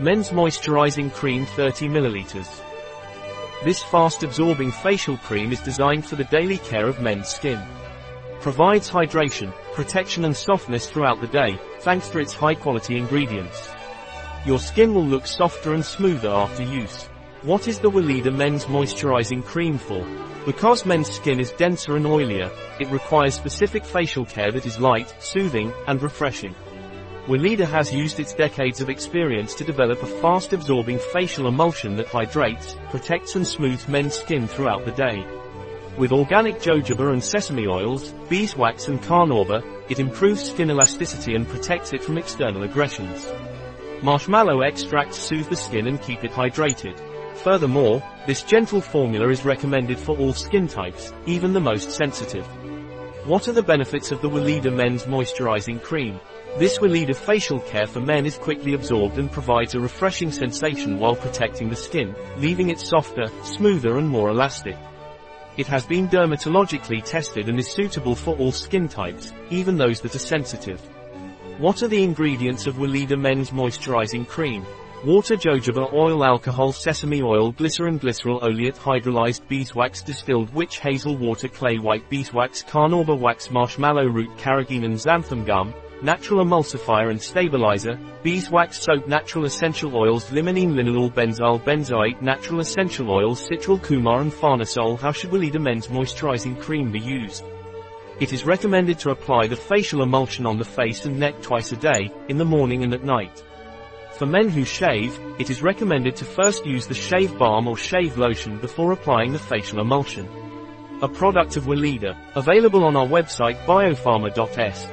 Men's Moisturizing Cream 30 ml. This fast-absorbing facial cream is designed for the daily care of men's skin. Provides hydration, protection and softness throughout the day, thanks to its high-quality ingredients. Your skin will look softer and smoother after use. What is the Weleda Men's Moisturizing Cream for? Because men's skin is denser and oilier, it requires specific facial care that is light, soothing, and refreshing. Weleda has used its decades of experience to develop a fast-absorbing facial emulsion that hydrates, protects and smooths men's skin throughout the day. With organic jojoba and sesame oils, beeswax and carnauba, it improves skin elasticity and protects it from external aggressions. Marshmallow extracts soothe the skin and keep it hydrated. Furthermore, this gentle formula is recommended for all skin types, even the most sensitive. What are the benefits of the Weleda Men's Moisturizing Cream? This Weleda facial care for men is quickly absorbed and provides a refreshing sensation while protecting the skin, leaving it softer, smoother and more elastic. It has been dermatologically tested and is suitable for all skin types, even those that are sensitive. What are the ingredients of Weleda Men's Moisturizing Cream? Water jojoba oil alcohol sesame oil glycerin glycerol oleate hydrolyzed beeswax distilled witch hazel water clay white beeswax carnauba wax marshmallow root carrageenan xanthan gum, natural emulsifier and stabilizer, beeswax soap natural essential oils limonene linalool benzyl benzoate natural essential oils citral coumarin and farnesol How should Weleda men's moisturizing cream be used? It is recommended to apply the facial emulsion on the face and neck twice a day, in the morning and at night. For men who shave, it is recommended to first use the shave balm or shave lotion before applying the facial emulsion. A product of Weleda, available on our website biopharma.s.